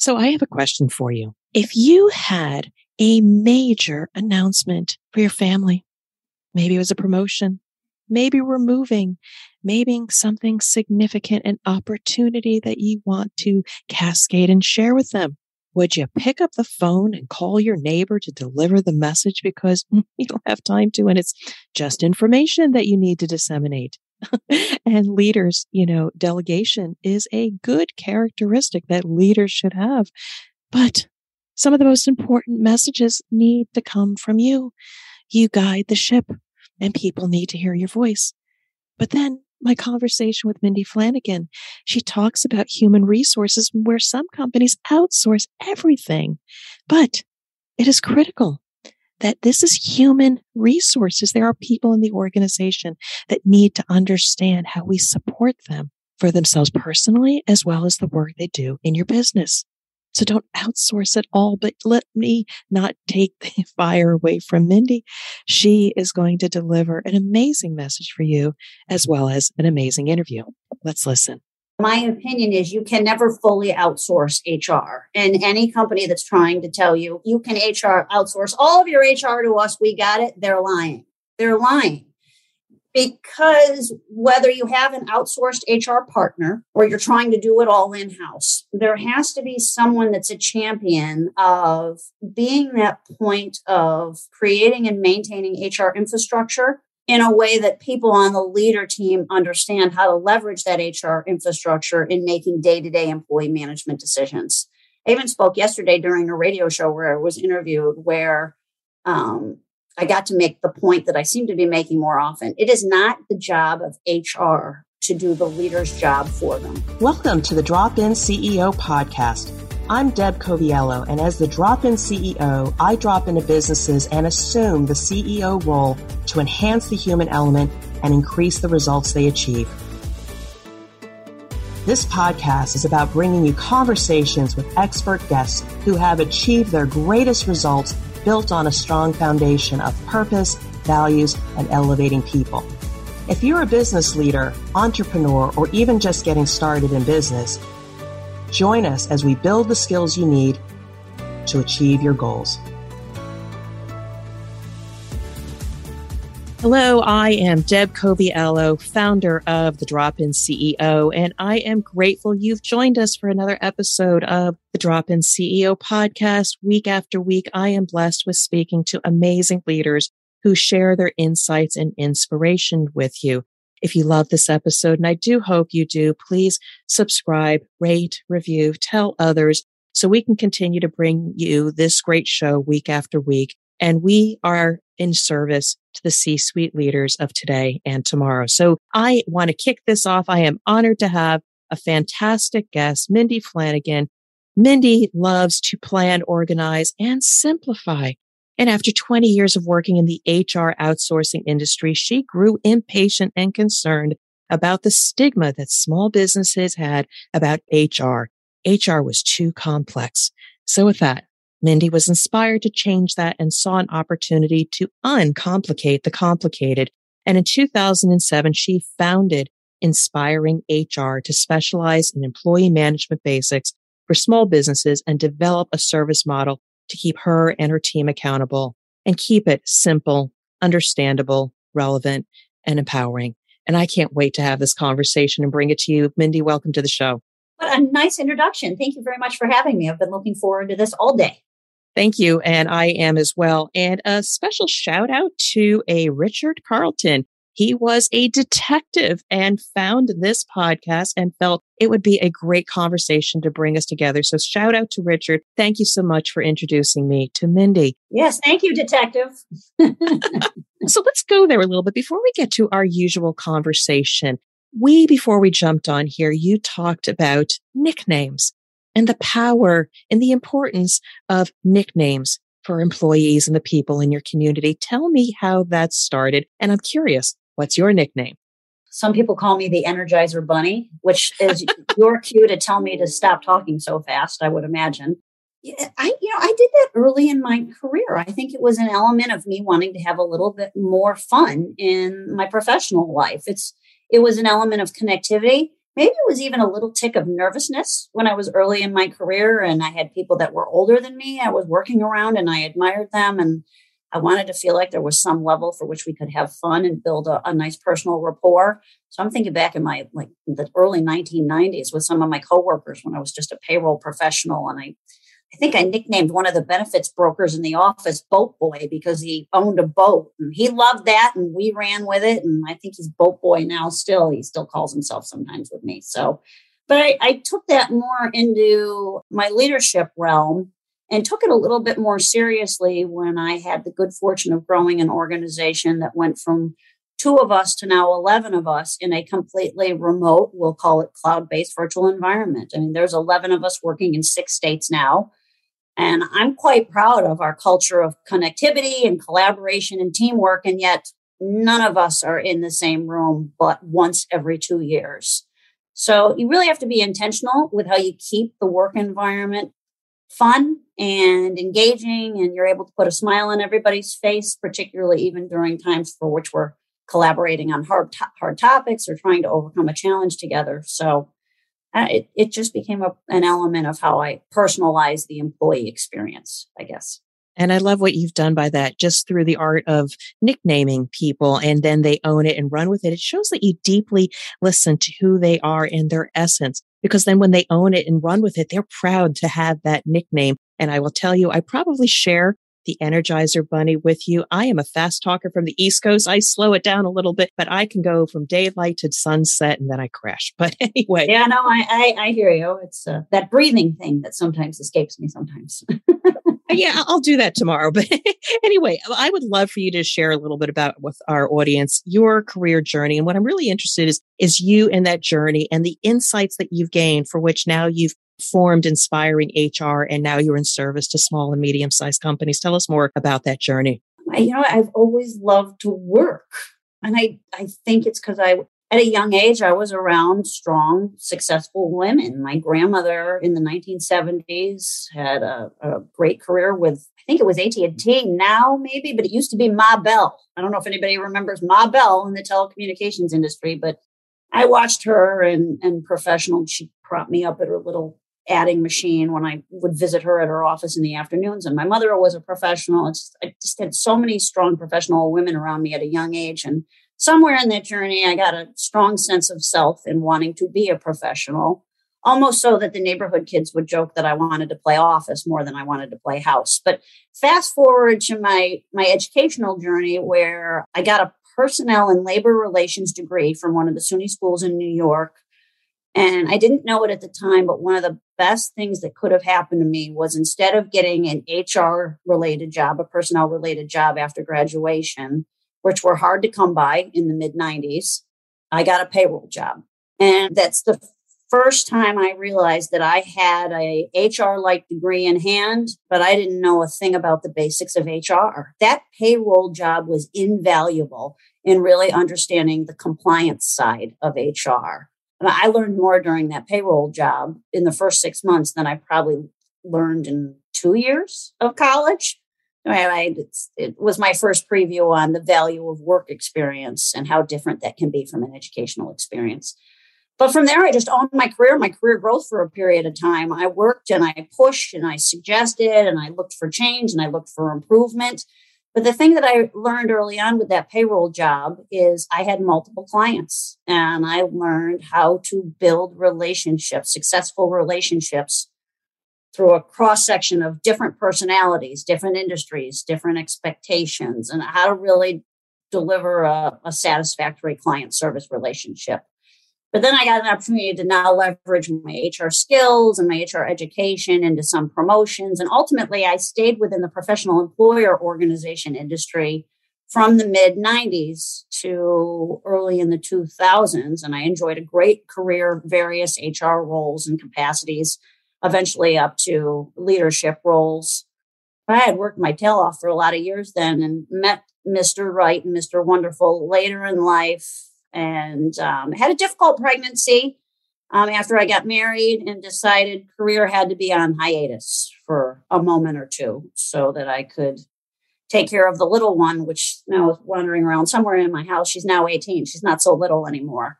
So I have a question for you. If you had a major announcement for your family, maybe it was a promotion, maybe we're moving, maybe something significant, an opportunity that you want to cascade and share with them. Would you pick up the phone and call your neighbor to deliver the message because you don't have time to and it's just information that you need to disseminate? and leaders, you know, delegation is a good characteristic that leaders should have. But some of the most important messages need to come from you. You guide the ship and people need to hear your voice. But then my conversation with Mindy Flanigan, she talks about human resources where some companies outsource everything, but it is critical that this is human resources. There are people in the organization that need to understand how we support them for themselves personally, as well as the work they do in your business. So don't outsource it all, but let me not take the fire away from Mindy. She is going to deliver an amazing message for you as well as an amazing interview. Let's listen. My opinion is you can never fully outsource HR. And any company that's trying to tell you you can HR outsource all of your HR to us, we got it, they're lying. They're lying because whether you have an outsourced HR partner or you're trying to do it all in house, there has to be someone that's a champion of being that point of creating and maintaining HR infrastructure in a way that people on the leader team understand how to leverage that HR infrastructure in making day to day employee management decisions. I even spoke yesterday during a radio show where I was interviewed where um, I got to make the point that I seem to be making more often. It is not the job of HR to do the leader's job for them. Welcome to the Drop In CEO podcast. I'm Deb Coviello, and as the Drop In CEO, I drop into businesses and assume the CEO role to enhance the human element and increase the results they achieve. This podcast is about bringing you conversations with expert guests who have achieved their greatest results built on a strong foundation of purpose, values, and elevating people. If you're a business leader, entrepreneur, or even just getting started in business, join us as we build the skills you need to achieve your goals. Hello, I am Deb Coviello, founder of the Drop In CEO, and I am grateful you've joined us for another episode of the Drop In CEO podcast. Week after week, I am blessed with speaking to amazing leaders who share their insights and inspiration with you. If you love this episode, and I do hope you do, please subscribe, rate, review, tell others so we can continue to bring you this great show week after week. And we are in service to the C suite leaders of today and tomorrow. So I want to kick this off. I am honored to have a fantastic guest, Mindy Flanigan. Mindy loves to plan, organize, and simplify. And after 20 years of working in the HR outsourcing industry, she grew impatient and concerned about the stigma that small businesses had about HR. HR was too complex. So with that, Mindy was inspired to change that and saw an opportunity to uncomplicate the complicated. And in 2007, she founded Inspiring HR to specialize in employee management basics for small businesses and develop a service model to keep her and her team accountable and keep it simple, understandable, relevant, and empowering. And I can't wait to have this conversation and bring it to you. Mindy, welcome to the show. What a nice introduction. Thank you very much for having me. I've been looking forward to this all day. Thank you. And I am as well. And a special shout out to a Richard Carlton. He was a detective and found this podcast and felt it would be a great conversation to bring us together. So shout out to Richard. Thank you so much for introducing me to Mindy. Yes, thank you, detective. so let's go there a little bit before we get to our usual conversation. We, before we jumped on here, you talked about nicknames and the power and the importance of nicknames for employees and the people in your community. Tell me how that started. And I'm curious, what's your nickname? Some people call me the Energizer Bunny, which is your cue to tell me to stop talking so fast, I would imagine. I, you know, I did that early in my career. I think it was an element of me wanting to have a little bit more fun in my professional life. It's, it was an element of connectivity maybe it was even a little tick of nervousness when I was early in my career and I had people that were older than me I was working around and I admired them and I wanted to feel like there was some level for which we could have fun and build a, a nice personal rapport. So I'm thinking back in my like the early 1990s with some of my coworkers when I was just a payroll professional and I I think I nicknamed one of the benefits brokers in the office Boat Boy because he owned a boat and he loved that and we ran with it. And I think he's Boat Boy now still. He still calls himself sometimes with me. So, but I, I took that more into my leadership realm and took it a little bit more seriously when I had the good fortune of growing an organization that went from two of us to now 11 of us in a completely remote, we'll call it cloud based virtual environment. I mean, there's 11 of us working in six states now. And I'm quite proud of our culture of connectivity and collaboration and teamwork. And yet, none of us are in the same room but once every two years. So, you really have to be intentional with how you keep the work environment fun and engaging, and you're able to put a smile on everybody's face, particularly even during times for which we're collaborating on hard, to- hard topics or trying to overcome a challenge together. So, uh, it, it just became a, an element of how I personalize the employee experience, I guess. And I love what you've done by that just through the art of nicknaming people and then they own it and run with it. It shows that you deeply listen to who they are and their essence because then when they own it and run with it, they're proud to have that nickname. And I will tell you, I probably share the Energizer Bunny with you. I am a fast talker from the East Coast. I slow it down a little bit, but I can go from daylight to sunset and then I crash. But anyway. Yeah, no, I, I, I hear you. It's uh, that breathing thing that sometimes escapes me sometimes. Uh, yeah, I'll do that tomorrow. But anyway, I would love for you to share a little bit about with our audience your career journey. And what I'm really interested in is is you in that journey and the insights that you've gained for which now you've formed inspiring HR and now you're in service to small and medium sized companies. Tell us more about that journey. You know, I've always loved to work. And I, I think it's because I, at a young age, I was around strong, successful women. My grandmother in the 1970s had a, a great career with, I think it was AT&T now maybe, but it used to be Ma Bell. I don't know if anybody remembers Ma Bell in the telecommunications industry, but I watched her and, and professional. She propped me up at her little adding machine when I would visit her at her office in the afternoons. And my mother was a professional. I just had so many strong professional women around me at a young age. And somewhere in that journey, I got a strong sense of self in wanting to be a professional, almost so that the neighborhood kids would joke that I wanted to play office more than I wanted to play house. But fast forward to my, my educational journey where I got a personnel and labor relations degree from one of the SUNY schools in New York and I didn't know it at the time, but one of the best things that could have happened to me was instead of getting an HR related job, a personnel related job after graduation, which were hard to come by in the mid 90s, I got a payroll job. And that's the first time I realized that I had a HR like degree in hand, but I didn't know a thing about the basics of HR. That payroll job was invaluable in really understanding the compliance side of HR. I learned more during that payroll job in the first six months than I probably learned in two years of college. I, it was my first preview on the value of work experience and how different that can be from an educational experience. But from there, I just owned my career, my career growth for a period of time. I worked and I pushed and I suggested and I looked for change and I looked for improvement. But the thing that I learned early on with that payroll job is I had multiple clients and I learned how to build relationships, successful relationships through a cross section of different personalities, different industries, different expectations, and how to really deliver a, a satisfactory client service relationship. But then I got an opportunity to now leverage my HR skills and my HR education into some promotions. And ultimately, I stayed within the professional employer organization industry from the mid 90s to early in the 2000s. And I enjoyed a great career, various HR roles and capacities, eventually up to leadership roles. I had worked my tail off for a lot of years then and met Mr. Right and Mr. Wonderful later in life and um, had a difficult pregnancy um, after I got married and decided career had to be on hiatus for a moment or two so that I could take care of the little one, which now is wandering around somewhere in my house. She's now 18. She's not so little anymore.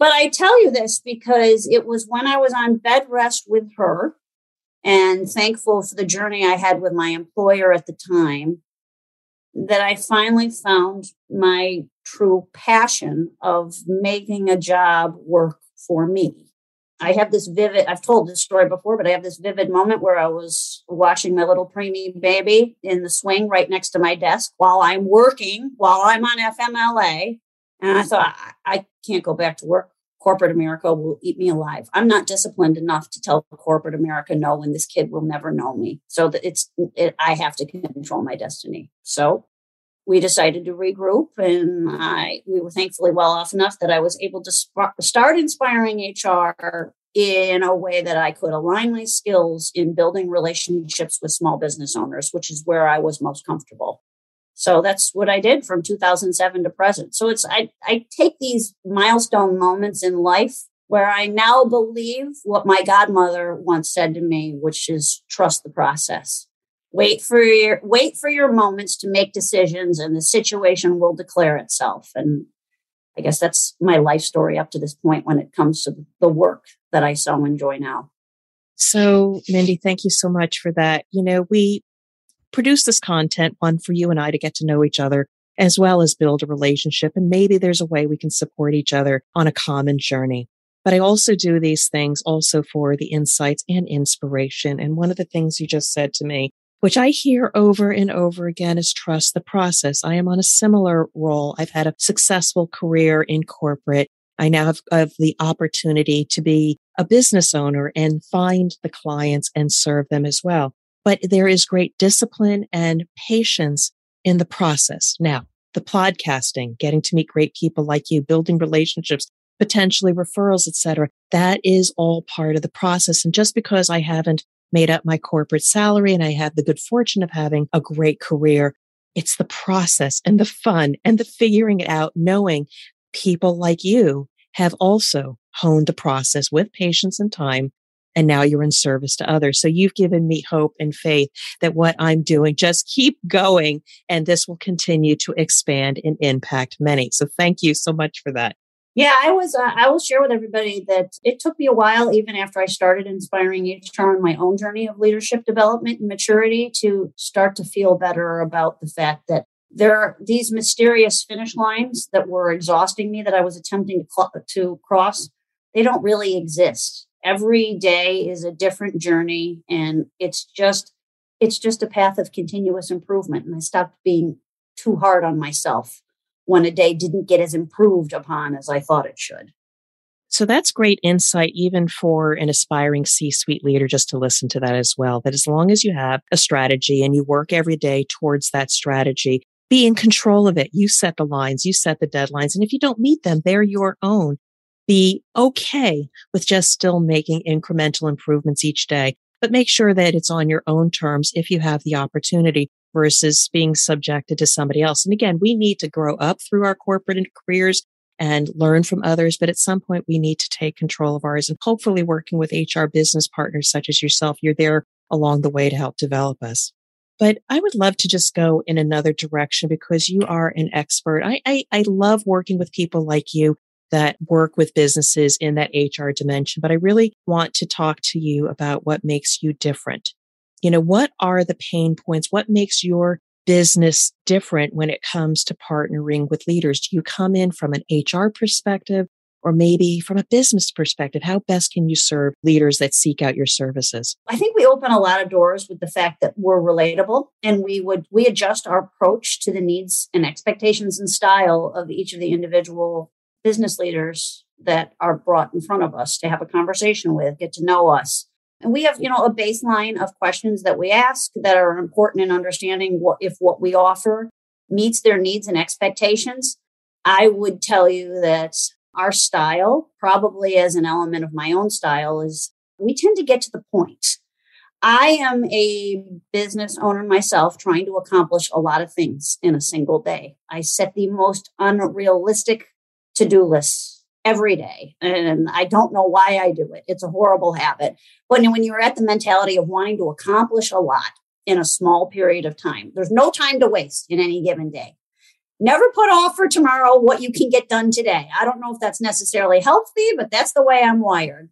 But I tell you this because it was when I was on bed rest with her and thankful for the journey I had with my employer at the time that I finally found my true passion of making a job work for me. I have this vivid, I've told this story before, but I have this vivid moment where I was watching my little preemie baby in the swing right next to my desk while I'm working, while I'm on FMLA. And I thought, I, I can't go back to work. Corporate America will eat me alive. I'm not disciplined enough to tell corporate America no, and this kid will never know me. So that it's, it, I have to control my destiny. So we decided to regroup and I, we were thankfully well off enough that I was able to sp- start inspiring HR in a way that I could align my skills in building relationships with small business owners, which is where I was most comfortable. So that's what I did from 2007 to present. So it's, I, I take these milestone moments in life where I now believe what my godmother once said to me, which is trust the process. Wait for your, wait for your moments to make decisions and the situation will declare itself. And I guess that's my life story up to this point when it comes to the work that I so enjoy now. So, Mindy, thank you so much for that. You know, we produce this content, one for you and I to get to know each other as well as build a relationship. And maybe there's a way we can support each other on a common journey. But I also do these things also for the insights and inspiration. And one of the things you just said to me, which I hear over and over again is trust the process. I am on a similar role. I've had a successful career in corporate. I now have, have the opportunity to be a business owner and find the clients and serve them as well but there is great discipline and patience in the process. Now, the podcasting, getting to meet great people like you, building relationships, potentially referrals, etc. That is all part of the process. And just because I haven't made up my corporate salary and I have the good fortune of having a great career, it's the process and the fun and the figuring it out, knowing people like you have also honed the process with patience and time and now you're in service to others. So you've given me hope and faith that what I'm doing, just keep going and this will continue to expand and impact many. So thank you so much for that. Yeah, I was. Uh, I will share with everybody that it took me a while, even after I started inspiring HR in my own journey of leadership development and maturity, to start to feel better about the fact that there are these mysterious finish lines that were exhausting me that I was attempting to, cl- to cross. They don't really exist every day is a different journey and it's just it's just a path of continuous improvement and i stopped being too hard on myself when a day didn't get as improved upon as i thought it should. So that's great insight even for an aspiring c-suite leader just to listen to that as well that as long as you have a strategy and you work every day towards that strategy be in control of it. You set the lines you set the deadlines and if you don't meet them they're your own be okay with just still making incremental improvements each day, but make sure that it's on your own terms if you have the opportunity versus being subjected to somebody else. And again, we need to grow up through our corporate careers and learn from others. But at some point, we need to take control of ours and hopefully working with HR business partners such as yourself, you're there along the way to help develop us. But I would love to just go in another direction because you are an expert. I, I, I love working with people like you that work with businesses in that HR dimension, but I really want to talk to you about what makes you different. You know, what are the pain points? What makes your business different when it comes to partnering with leaders? Do you come in from an HR perspective or maybe from a business perspective? How best can you serve leaders that seek out your services? I think we open a lot of doors with the fact that we're relatable and we would we adjust our approach to the needs and expectations and style of each of the individual business leaders that are brought in front of us to have a conversation with, get to know us. And we have, you know, a baseline of questions that we ask that are important in understanding what if what we offer meets their needs and expectations. I would tell you that our style, probably as an element of my own style, is we tend to get to the point. I am a business owner myself trying to accomplish a lot of things in a single day. I set the most unrealistic to do lists every day. And I don't know why I do it. It's a horrible habit. But when you're at the mentality of wanting to accomplish a lot in a small period of time, there's no time to waste in any given day. never put off for tomorrow what you can get done today. I don't know if that's necessarily healthy, but that's the way I'm wired.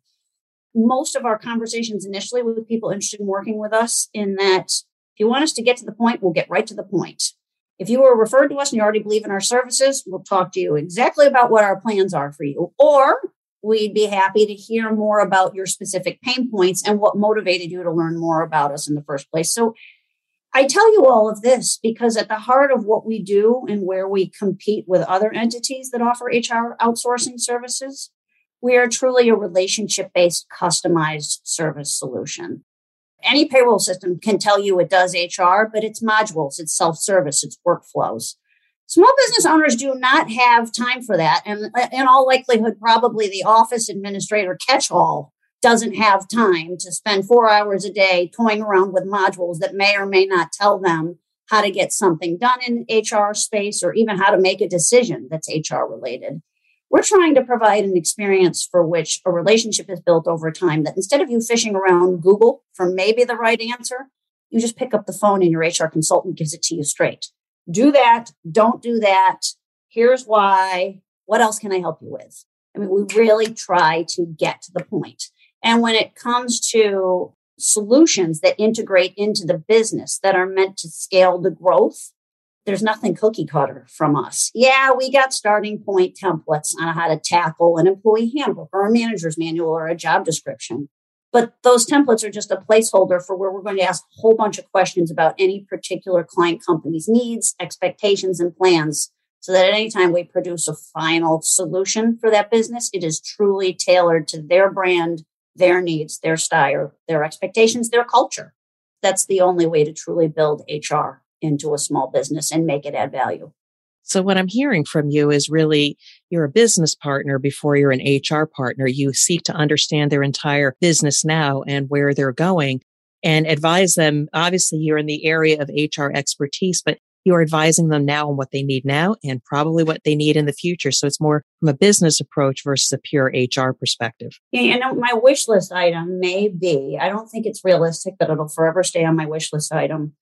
Most of our conversations initially with people interested in working with us in that if you want us to get to the point, we'll get right to the point. If you were referred to us and you already believe in our services, we'll talk to you exactly about what our plans are for you. Or we'd be happy to hear more about your specific pain points and what motivated you to learn more about us in the first place. So I tell you all of this because at the heart of what we do and where we compete with other entities that offer HR outsourcing services, we are truly a relationship based customized service solution. Any payroll system can tell you it does HR, but it's modules, it's self service, it's workflows. Small business owners do not have time for that. And uh, in all likelihood, probably the office administrator catch all doesn't have time to spend four hours a day toying around with modules that may or may not tell them how to get something done in HR space or even how to make a decision that's HR related. We're trying to provide an experience for which a relationship is built over time that instead of you fishing around Google for maybe the right answer, you just pick up the phone and your HR consultant gives it to you straight. Do that. Don't do that. Here's why. What else can I help you with? I mean, we really try to get to the point. And when it comes to solutions that integrate into the business that are meant to scale the growth, there's nothing cookie cutter from us. Yeah, we got starting point templates on how to tackle an employee handbook or a manager's manual or a job description. But those templates are just a placeholder for where we're going to ask a whole bunch of questions about any particular client company's needs, expectations, and plans so that at any time we produce a final solution for that business, it is truly tailored to their brand, their needs, their style, their expectations, their culture. That's the only way to truly build HR into a small business and make it add value. So what I'm hearing from you is really you're a business partner before you're an HR partner. You seek to understand their entire business now and where they're going and advise them. Obviously, you're in the area of HR expertise, but you're advising them now on what they need now and probably what they need in the future. So it's more from a business approach versus a pure HR perspective. Yeah, and my wish list item may be, I don't think it's realistic, but it'll forever stay on my wish list item.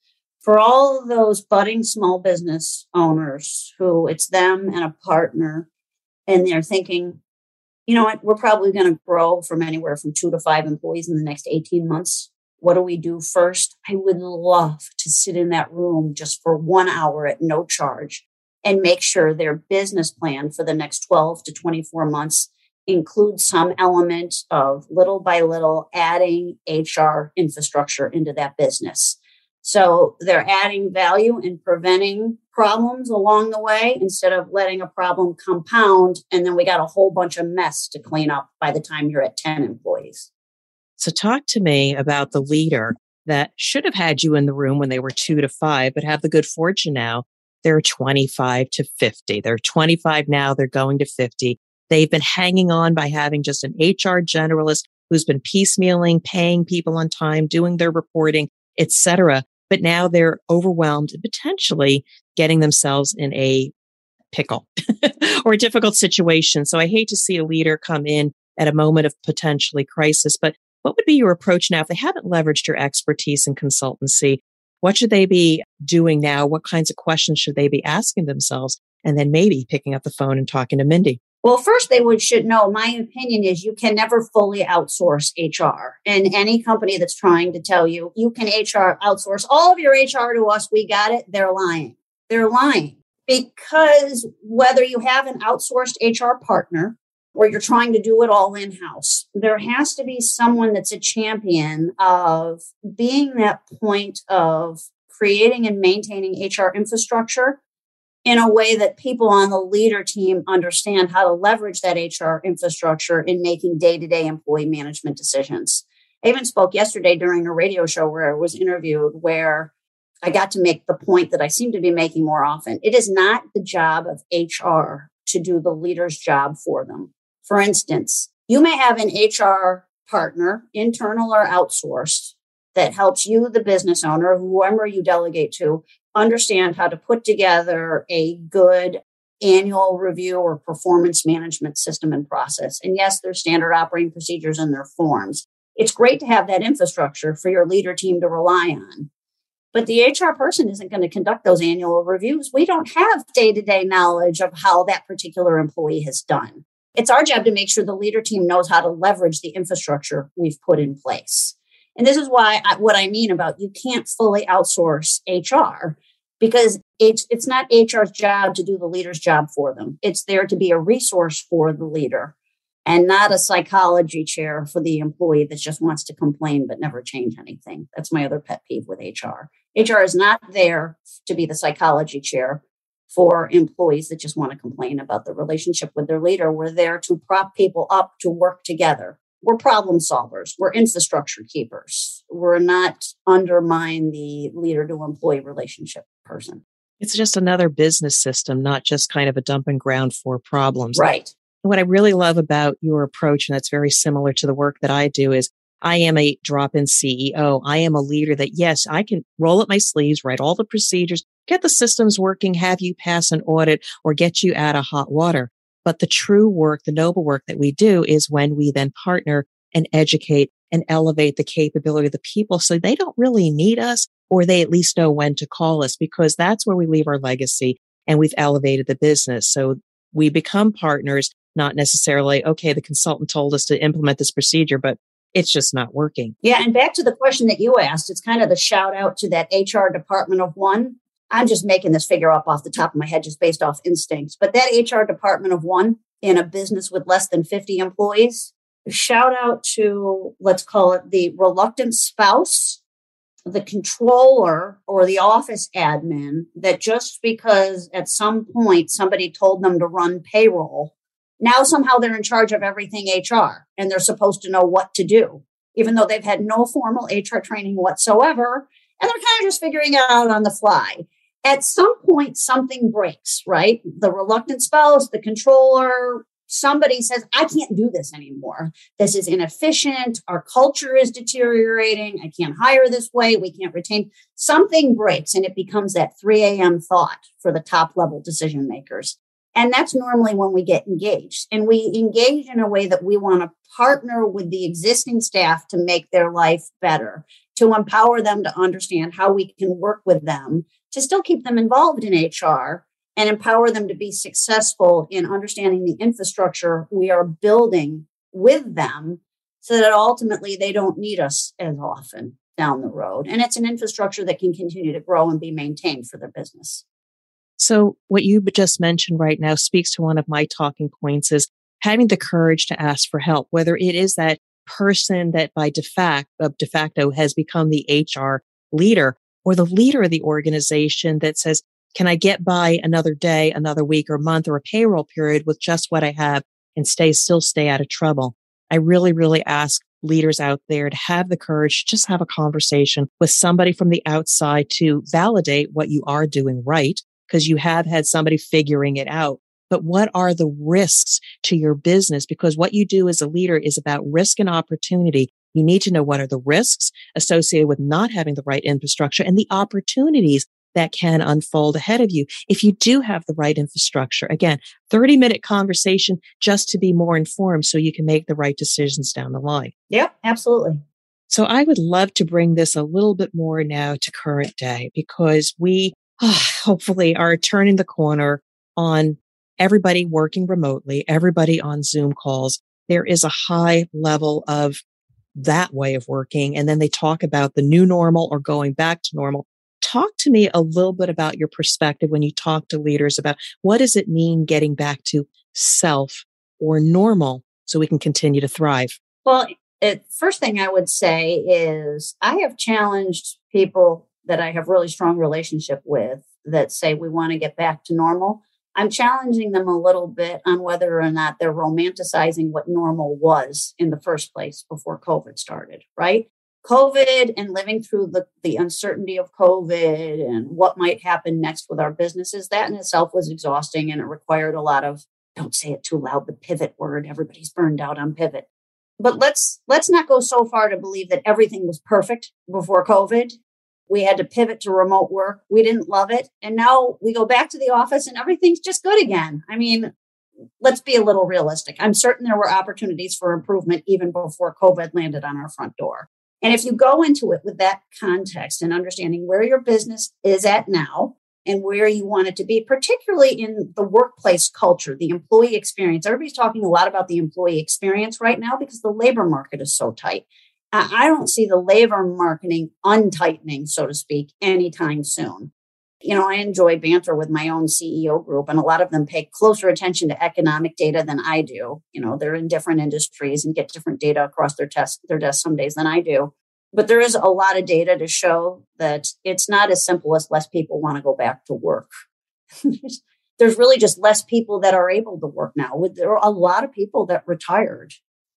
For all those budding small business owners who it's them and a partner, and they're thinking, you know what, we're probably going to grow from anywhere from two to five employees in the next 18 months what do we do first? I would love to sit in that room just for one hour at no charge and make sure their business plan for the next 12 to 24 months includes some element of little by little adding HR infrastructure into that business. So they're adding value and preventing problems along the way instead of letting a problem compound. And then we got a whole bunch of mess to clean up by the time you're at 10 employees. So talk to me about the leader that should have had you in the room when they were two to five, but have the good fortune now. They're 25 to 50. They're 25 now. They're going to 50. They've been hanging on by having just an HR generalist who's been piecemealing, paying people on time, doing their reporting, etc. But now they're overwhelmed and potentially getting themselves in a pickle or a difficult situation. So I hate to see a leader come in at a moment of potentially crisis, but what would be your approach now if they haven't leveraged your expertise and consultancy? What should they be doing now? What kinds of questions should they be asking themselves? And then maybe picking up the phone and talking to Mindy. Well, first, they would should know. My opinion is you can never fully outsource HR. And any company that's trying to tell you you can HR outsource all of your HR to us, we got it, they're lying. They're lying because whether you have an outsourced HR partner or you're trying to do it all in house. There has to be someone that's a champion of being that point of creating and maintaining HR infrastructure in a way that people on the leader team understand how to leverage that HR infrastructure in making day to day employee management decisions. I even spoke yesterday during a radio show where I was interviewed where I got to make the point that I seem to be making more often. It is not the job of HR to do the leader's job for them. For instance, you may have an HR partner, internal or outsourced, that helps you, the business owner, whoever you delegate to, understand how to put together a good annual review or performance management system and process. And yes, there's standard operating procedures and their forms. It's great to have that infrastructure for your leader team to rely on. But the HR person isn't going to conduct those annual reviews. We don't have day to day knowledge of how that particular employee has done. It's our job to make sure the leader team knows how to leverage the infrastructure we've put in place. And this is why I, what I mean about you can't fully outsource HR because it's it's not HR's job to do the leader's job for them. It's there to be a resource for the leader and not a psychology chair for the employee that just wants to complain but never change anything. That's my other pet peeve with HR. HR is not there to be the psychology chair for employees that just want to complain about the relationship with their leader. We're there to prop people up to work together. We're problem solvers. We're infrastructure keepers. We're not undermine the leader to employee relationship person. It's just another business system, not just kind of a dumping ground for problems. Right. What I really love about your approach, and that's very similar to the work that I do, is I am a drop in CEO. I am a leader that, yes, I can roll up my sleeves, write all the procedures, get the systems working, have you pass an audit or get you out of hot water. But the true work, the noble work that we do is when we then partner and educate and elevate the capability of the people so they don't really need us or they at least know when to call us because that's where we leave our legacy and we've elevated the business. So we become partners, not necessarily, okay, the consultant told us to implement this procedure, but it's just not working. Yeah. And back to the question that you asked, it's kind of the shout out to that HR department of one. I'm just making this figure up off the top of my head, just based off instincts. But that HR department of one in a business with less than 50 employees, shout out to, let's call it the reluctant spouse, the controller, or the office admin that just because at some point somebody told them to run payroll now somehow they're in charge of everything HR and they're supposed to know what to do, even though they've had no formal HR training whatsoever. And they're kind of just figuring it out on the fly. At some point, something breaks, right? The reluctant spouse, the controller, somebody says, I can't do this anymore. This is inefficient. Our culture is deteriorating. I can't hire this way. We can't retain. Something breaks and it becomes that 3 a.m. thought for the top level decision makers. And that's normally when we get engaged. And we engage in a way that we want to partner with the existing staff to make their life better, to empower them to understand how we can work with them, to still keep them involved in HR and empower them to be successful in understanding the infrastructure we are building with them so that ultimately they don't need us as often down the road. And it's an infrastructure that can continue to grow and be maintained for their business. So what you just mentioned right now speaks to one of my talking points is having the courage to ask for help, whether it is that person that by de facto, de facto has become the HR leader or the leader of the organization that says, can I get by another day, another week or month or a payroll period with just what I have and stay, still stay out of trouble? I really, really ask leaders out there to have the courage to just have a conversation with somebody from the outside to validate what you are doing right because you have had somebody figuring it out. But what are the risks to your business? Because what you do as a leader is about risk and opportunity. You need to know what are the risks associated with not having the right infrastructure and the opportunities that can unfold ahead of you. If you do have the right infrastructure, again, 30 minute conversation just to be more informed so you can make the right decisions down the line. Yep, absolutely. So I would love to bring this a little bit more now to current day because we ah, hopefully are turning the corner on everybody working remotely, everybody on Zoom calls. There is a high level of that way of working. And then they talk about the new normal or going back to normal. Talk to me a little bit about your perspective when you talk to leaders about what does it mean getting back to self or normal so we can continue to thrive? Well, it, first thing I would say is I have challenged people that I have really strong relationship with that say we want to get back to normal. I'm challenging them a little bit on whether or not they're romanticizing what normal was in the first place before COVID started, right? COVID and living through the, the uncertainty of COVID and what might happen next with our businesses, that in itself was exhausting and it required a lot of, don't say it too loud, the pivot word. Everybody's burned out on pivot. But let's let's not go so far to believe that everything was perfect before COVID we had to pivot to remote work. We didn't love it. And now we go back to the office and everything's just good again. I mean, let's be a little realistic. I'm certain there were opportunities for improvement even before COVID landed on our front door. And if you go into it with that context and understanding where your business is at now and where you want it to be, particularly in the workplace culture, the employee experience. Everybody's talking a lot about the employee experience right now because the labor market is so tight. I don't see the labor marketing untightening, so to speak, anytime soon. You know, I enjoy banter with my own CEO group, and a lot of them pay closer attention to economic data than I do. You know, they're in different industries and get different data across their test their desk some days than I do. But there is a lot of data to show that it's not as simple as less people want to go back to work. There's really just less people that are able to work now. There are a lot of people that retired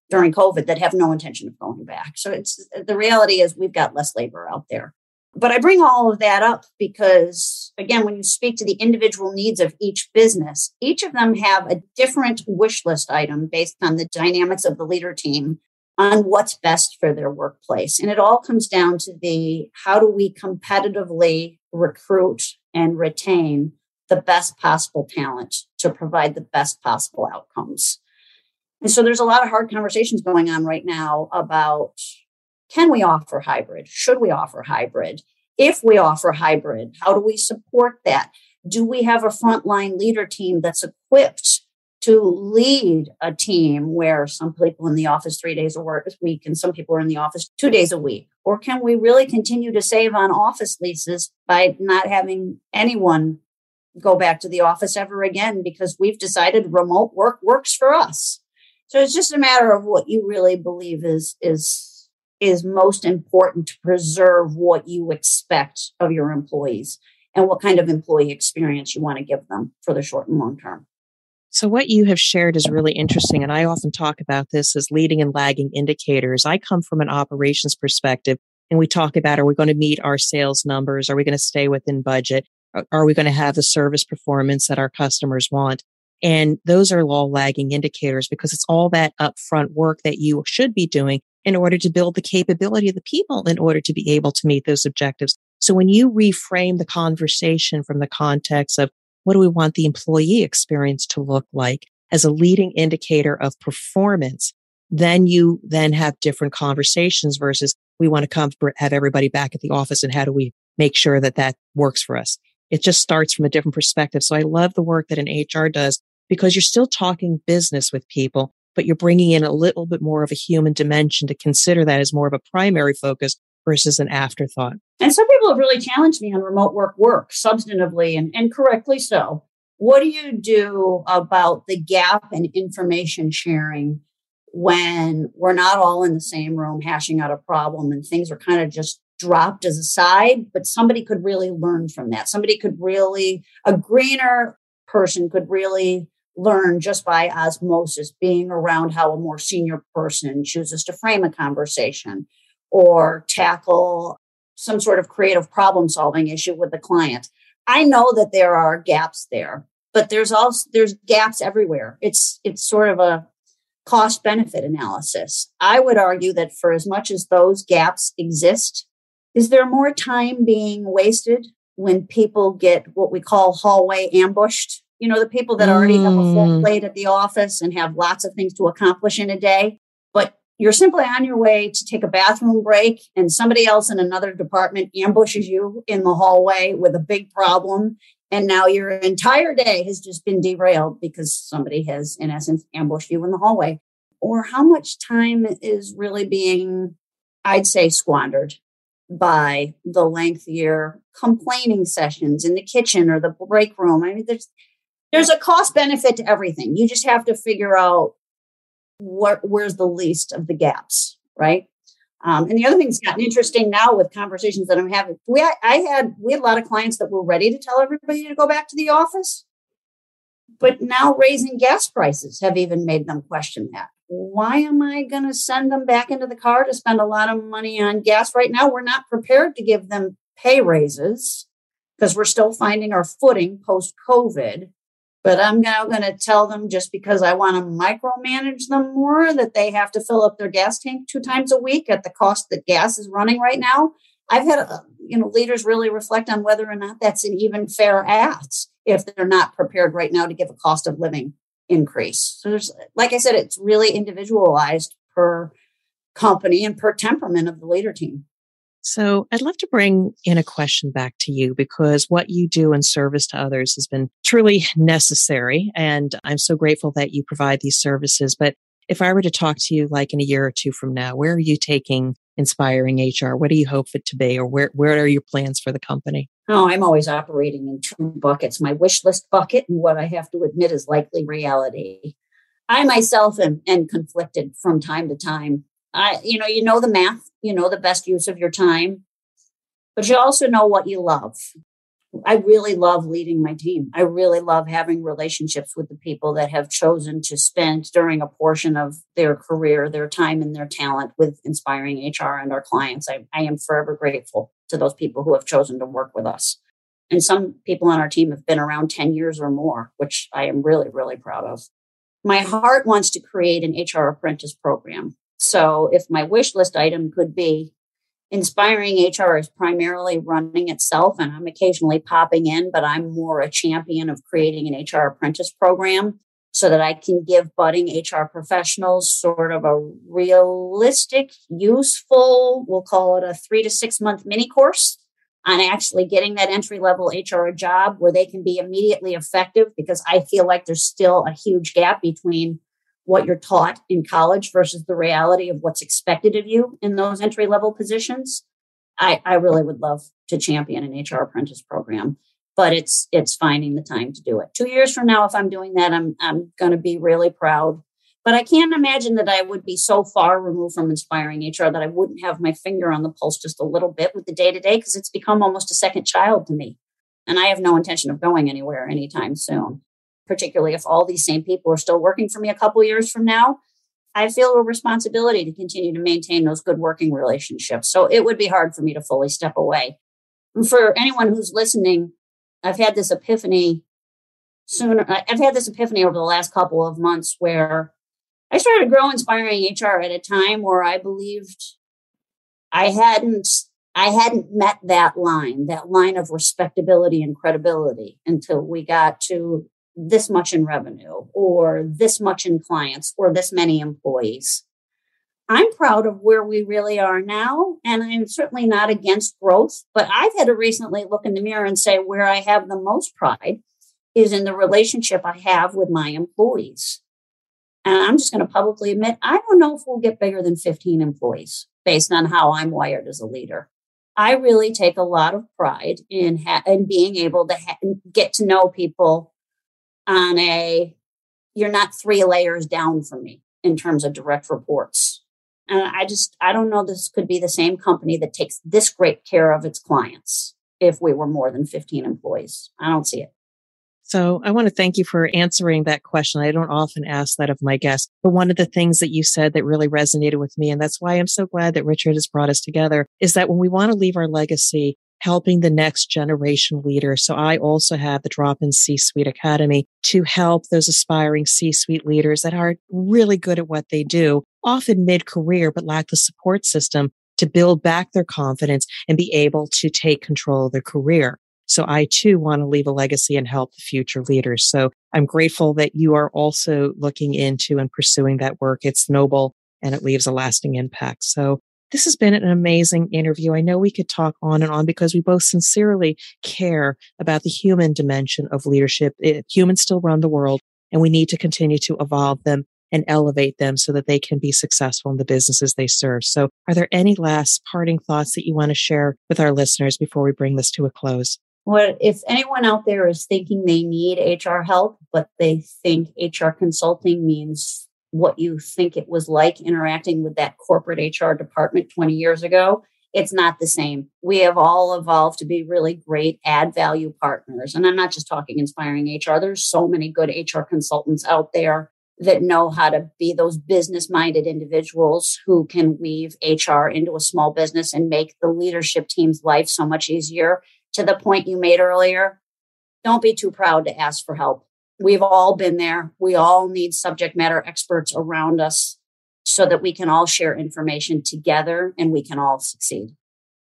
during COVID that have no intention of going back. So it's the reality is we've got less labor out there. But I bring all of that up because, again, when you speak to the individual needs of each business, each of them have a different wish list item based on the dynamics of the leader team on what's best for their workplace. And it all comes down to the how do we competitively recruit and retain the best possible talent to provide the best possible outcomes. And so there's a lot of hard conversations going on right now about can we offer hybrid? Should we offer hybrid? If we offer hybrid, how do we support that? Do we have a frontline leader team that's equipped to lead a team where some people in the office three days a week and some people are in the office two days a week? Or can we really continue to save on office leases by not having anyone go back to the office ever again because we've decided remote work works for us? So it's just a matter of what you really believe is is is most important to preserve what you expect of your employees and what kind of employee experience you want to give them for the short and long term. So what you have shared is really interesting. And I often talk about this as leading and lagging indicators. I come from an operations perspective and we talk about, are we going to meet our sales numbers? Are we going to stay within budget? Are we going to have the service performance that our customers want? And those are all lagging indicators because it's all that upfront work that you should be doing in order to build the capability of the people in order to be able to meet those objectives. So when you reframe the conversation from the context of what do we want the employee experience to look like as a leading indicator of performance, then you then have different conversations versus we want to come have everybody back at the office and how do we make sure that that works for us? It just starts from a different perspective. So I love the work that an HR does because you're still talking business with people, but you're bringing in a little bit more of a human dimension to consider that as more of a primary focus versus an afterthought. And some people have really challenged me on remote work work substantively and, and correctly so. What do you do about the gap in information sharing when we're not all in the same room hashing out a problem and things are kind of just dropped as a side, but somebody could really learn from that. Somebody could really, a greener person could really learn just by osmosis, being around how a more senior person chooses to frame a conversation or tackle some sort of creative problem solving issue with the client. I know that there are gaps there, but there's also there's gaps everywhere. It's it's sort of a cost benefit analysis. I would argue that for as much as those gaps exist, is there more time being wasted when people get what we call hallway ambushed you know, the people that already have a full mm. plate at the office and have lots of things to accomplish in a day. But you're simply on your way to take a bathroom break and somebody else in another department ambushes you in the hallway with a big problem. And now your entire day has just been derailed because somebody has, in essence, ambushed you in the hallway. Or how much time is really being, I'd say, squandered by the lengthier complaining sessions in the kitchen or the break room. I mean, there's there's a cost benefit to everything. You just have to figure out what where's the least of the gaps, right? Um, and the other thing that's gotten interesting now with conversations that I'm having, we I had we had a lot of clients that were ready to tell everybody to go back to the office, but now raising gas prices have even made them question that. Why am I going to send them back into the car to spend a lot of money on gas right now? We're not prepared to give them pay raises because we're still finding our footing post COVID. But I'm now going to tell them just because I want to micromanage them more that they have to fill up their gas tank two times a week at the cost that gas is running right now. I've had uh, you know leaders really reflect on whether or not that's an even fair ask if they're not prepared right now to give a cost of living increase. So there's like I said, it's really individualized per company and per temperament of the leader team. So I'd love to bring in a question back to you because what you do in service to others has been truly necessary. And I'm so grateful that you provide these services. But if I were to talk to you like in a year or two from now, where are you taking inspiring HR? What do you hope it to be? Or where, where are your plans for the company? Oh, I'm always operating in two buckets my wish list bucket and what I have to admit is likely reality. I myself am, am conflicted from time to time. I, you know, you know the math, you know the best use of your time, but you also know what you love. I really love leading my team. I really love having relationships with the people that have chosen to spend during a portion of their career, their time, and their talent with Inspiring HR and our clients. I, I am forever grateful to those people who have chosen to work with us. And some people on our team have been around 10 years or more, which I am really, really proud of. My heart wants to create an HR apprentice program. So if my wish list item could be Inspiring HR is primarily running itself and I'm occasionally popping in, but I'm more a champion of creating an HR apprentice program so that I can give budding HR professionals sort of a realistic, useful, we'll call it a three to six month mini course on actually getting that entry level HR job where they can be immediately effective because I feel like there's still a huge gap between what you're taught in college versus the reality of what's expected of you in those entry level positions. I, I really would love to champion an HR apprentice program, but it's it's finding the time to do it. Two years from now, if I'm doing that, I'm I'm going to be really proud. But I can't imagine that I would be so far removed from Inspiring HR that I wouldn't have my finger on the pulse just a little bit with the day to day because it's become almost a second child to me. And I have no intention of going anywhere anytime soon particularly if all these same people are still working for me a couple years from now, I feel a responsibility to continue to maintain those good working relationships. So it would be hard for me to fully step away. And for anyone who's listening, I've had this epiphany sooner. Uh, I've had this epiphany over the last couple of months where I started to grow Inspiring HR at a time where I believed I hadn't I hadn't met that line, that line of respectability and credibility until we got to this much in revenue or this much in clients or this many employees. I'm proud of where we really are now, and I'm certainly not against growth, but I've had to recently look in the mirror and say where I have the most pride is in the relationship I have with my employees. And I'm just going to publicly admit, I don't know if we'll get bigger than 15 employees based on how I'm wired as a leader. I really take a lot of pride in, ha- in being able to ha- get to know people on a you're not three layers down from me in terms of direct reports. And I just I don't know this could be the same company that takes this great care of its clients if we were more than 15 employees. I don't see it. So I want to thank you for answering that question. I don't often ask that of my guests, but one of the things that you said that really resonated with me, and that's why I'm so glad that Richard has brought us together, is that when we want to leave our legacy, helping the next generation leader. So I also have the Drop in C Suite Academy to help those aspiring C suite leaders that are really good at what they do, often mid career, but lack the support system to build back their confidence and be able to take control of their career. So I too want to leave a legacy and help the future leaders. So I'm grateful that you are also looking into and pursuing that work. It's noble and it leaves a lasting impact. So this has been an amazing interview. I know we could talk on and on because we both sincerely care about the human dimension of leadership. It, humans still run the world and we need to continue to evolve them and elevate them so that they can be successful in the businesses they serve. So are there any last parting thoughts that you want to share with our listeners before we bring this to a close? Well, if anyone out there is thinking they need HR help, but they think HR consulting means what you think it was like interacting with that corporate HR department 20 years ago, it's not the same. We have all evolved to be really great add value partners. And I'm not just talking Inspiring HR, there's so many good HR consultants out there that know how to be those business minded individuals who can weave HR into a small business and make the leadership team's life so much easier. To the point you made earlier, don't be too proud to ask for help we've all been there. We all need subject matter experts around us so that we can all share information together and we can all succeed.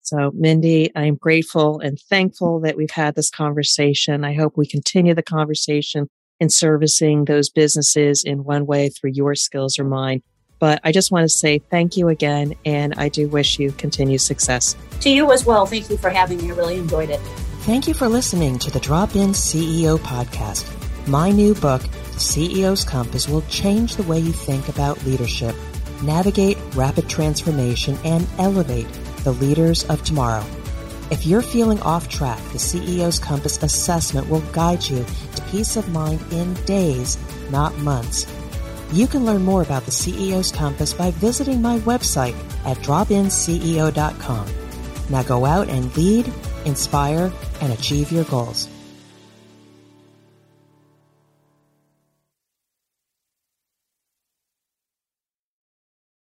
So, Mindy, I'm grateful and thankful that we've had this conversation. I hope we continue the conversation in servicing those businesses in one way through your skills or mine. But I just want to say thank you again, and I do wish you continued success. To you as well. Thank you for having me. I really enjoyed it. Thank you for listening to the Drop In CEO podcast. My new book, CEO's Compass, will change the way you think about leadership, navigate rapid transformation, and elevate the leaders of tomorrow. If you're feeling off track, the CEO's Compass assessment will guide you to peace of mind in days, not months. You can learn more about the CEO's Compass by visiting my website at dropinceo.com. Now go out and lead, inspire, and achieve your goals.